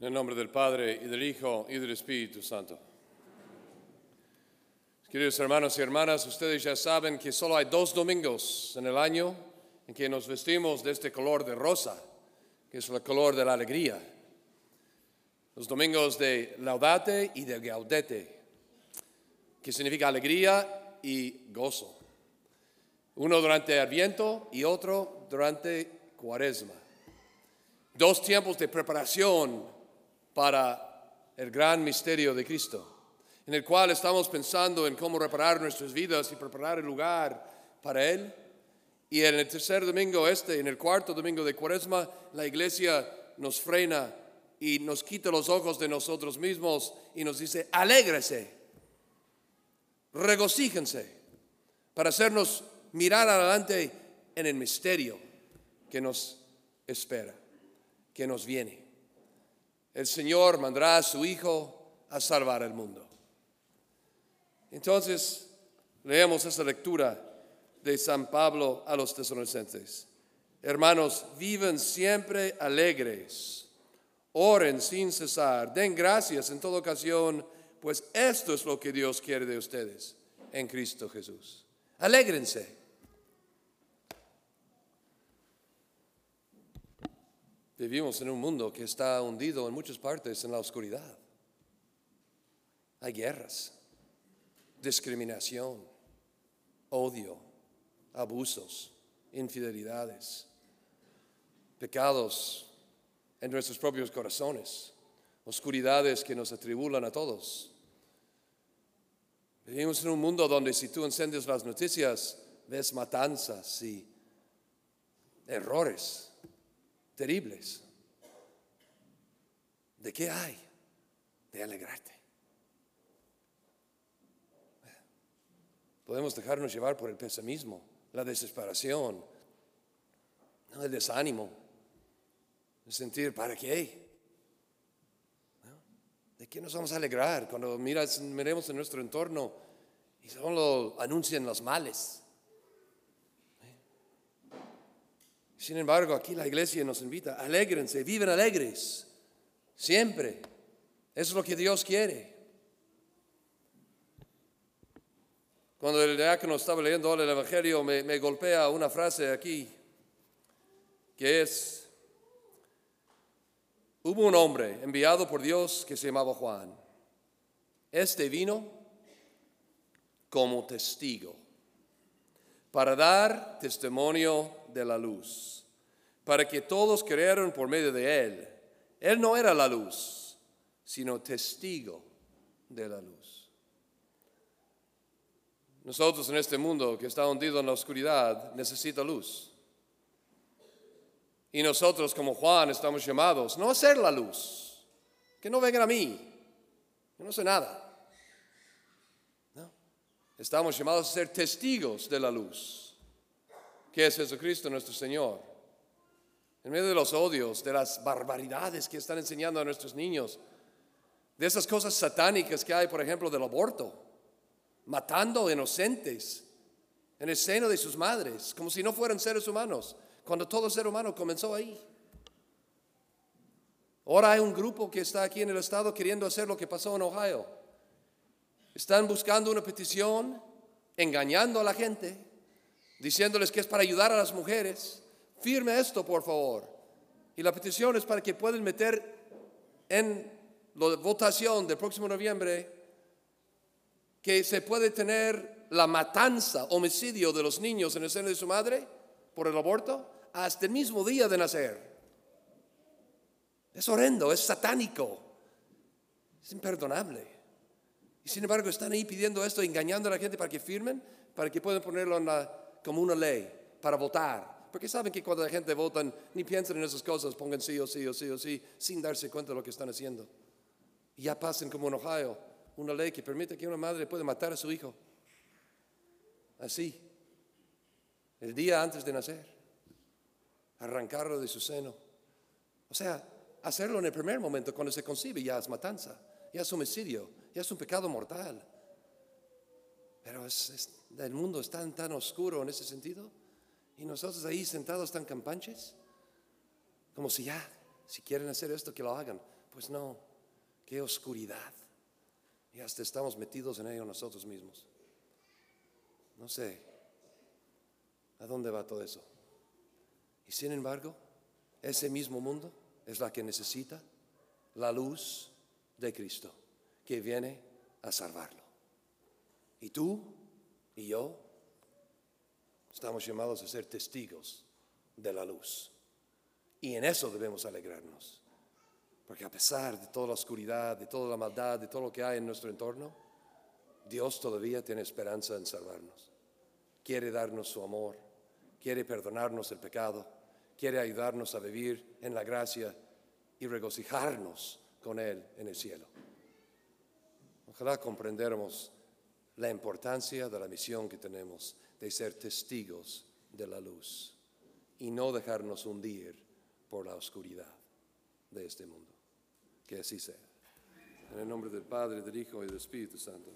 En el nombre del Padre, y del Hijo, y del Espíritu Santo. Queridos hermanos y hermanas, ustedes ya saben que solo hay dos domingos en el año en que nos vestimos de este color de rosa, que es el color de la alegría. Los domingos de laudate y de gaudete, que significa alegría y gozo. Uno durante Adviento y otro durante Cuaresma. Dos tiempos de preparación para el gran misterio de Cristo, en el cual estamos pensando en cómo reparar nuestras vidas y preparar el lugar para Él. Y en el tercer domingo este, en el cuarto domingo de Cuaresma, la iglesia nos frena y nos quita los ojos de nosotros mismos y nos dice, alégrese, regocíjense, para hacernos mirar adelante en el misterio que nos espera, que nos viene. El Señor mandará a su Hijo a salvar el mundo. Entonces, leemos esta lectura de San Pablo a los tesalonicenses. Hermanos, viven siempre alegres, oren sin cesar, den gracias en toda ocasión, pues esto es lo que Dios quiere de ustedes en Cristo Jesús. Alégrense. Vivimos en un mundo que está hundido en muchas partes en la oscuridad. Hay guerras, discriminación, odio, abusos, infidelidades, pecados en nuestros propios corazones, oscuridades que nos atribulan a todos. Vivimos en un mundo donde si tú enciendes las noticias, ves matanzas y errores terribles. ¿De qué hay? De alegrarte. Podemos dejarnos llevar por el pesimismo, la desesperación, el desánimo, el sentir, ¿para qué? ¿De qué nos vamos a alegrar cuando miras, miremos en nuestro entorno y solo anuncian los males? Sin embargo, aquí la iglesia nos invita, alégrense, viven alegres, siempre. Eso es lo que Dios quiere. Cuando el diácono estaba leyendo el Evangelio, me, me golpea una frase aquí, que es, hubo un hombre enviado por Dios que se llamaba Juan. Este vino como testigo para dar testimonio de la luz, para que todos creyeran por medio de él. Él no era la luz, sino testigo de la luz. Nosotros en este mundo que está hundido en la oscuridad necesita luz. Y nosotros como Juan estamos llamados no a ser la luz, que no vengan a mí, yo no sé nada. Estamos llamados a ser testigos de la luz, que es Jesucristo nuestro Señor. En medio de los odios, de las barbaridades que están enseñando a nuestros niños, de esas cosas satánicas que hay, por ejemplo, del aborto, matando inocentes en el seno de sus madres, como si no fueran seres humanos, cuando todo ser humano comenzó ahí. Ahora hay un grupo que está aquí en el estado queriendo hacer lo que pasó en Ohio están buscando una petición, engañando a la gente, diciéndoles que es para ayudar a las mujeres. Firme esto, por favor. Y la petición es para que puedan meter en la votación del próximo noviembre que se puede tener la matanza, homicidio de los niños en el seno de su madre por el aborto hasta el mismo día de nacer. Es horrendo, es satánico, es imperdonable sin embargo están ahí pidiendo esto, engañando a la gente para que firmen, para que puedan ponerlo como una ley, para votar. Porque saben que cuando la gente vota ni piensan en esas cosas, pongan sí o sí o sí o sí, sin darse cuenta de lo que están haciendo. Ya pasen como en Ohio, una ley que permite que una madre pueda matar a su hijo. Así, el día antes de nacer, arrancarlo de su seno. O sea, hacerlo en el primer momento, cuando se concibe, ya es matanza, ya es homicidio, ya es un pecado mortal. Pero el mundo está tan, tan oscuro en ese sentido. Y nosotros ahí sentados tan campanches. Como si ya, si quieren hacer esto, que lo hagan. Pues no, qué oscuridad. Y hasta estamos metidos en ello nosotros mismos. No sé a dónde va todo eso. Y sin embargo, ese mismo mundo es la que necesita la luz de Cristo, que viene a salvarlo. Y tú y yo estamos llamados a ser testigos de la luz. Y en eso debemos alegrarnos. Porque a pesar de toda la oscuridad, de toda la maldad, de todo lo que hay en nuestro entorno, Dios todavía tiene esperanza en salvarnos. Quiere darnos su amor, quiere perdonarnos el pecado, quiere ayudarnos a vivir en la gracia y regocijarnos con Él en el cielo. Ojalá comprendamos la importancia de la misión que tenemos de ser testigos de la luz y no dejarnos hundir por la oscuridad de este mundo. Que así sea. En el nombre del Padre, del Hijo y del Espíritu Santo.